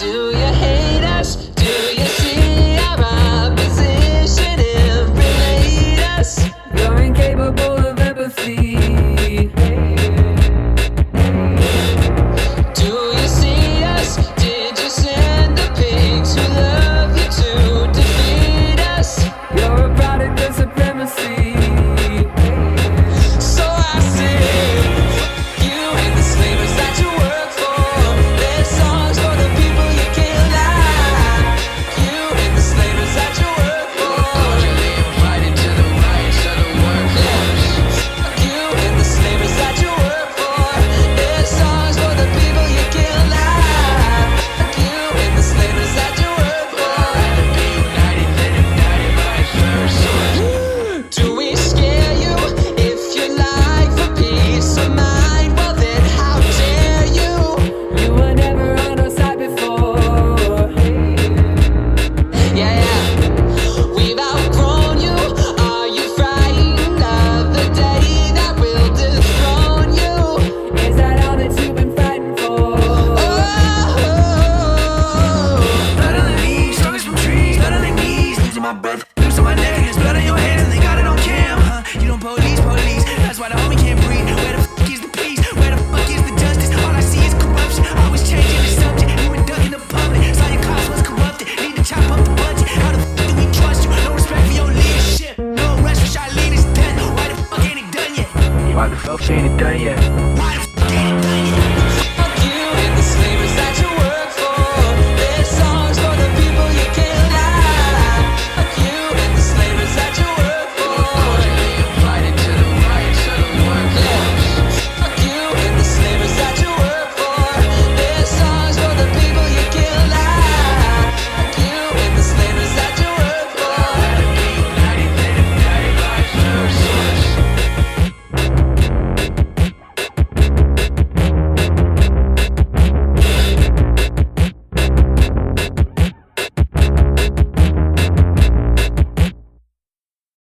do shady day, yet.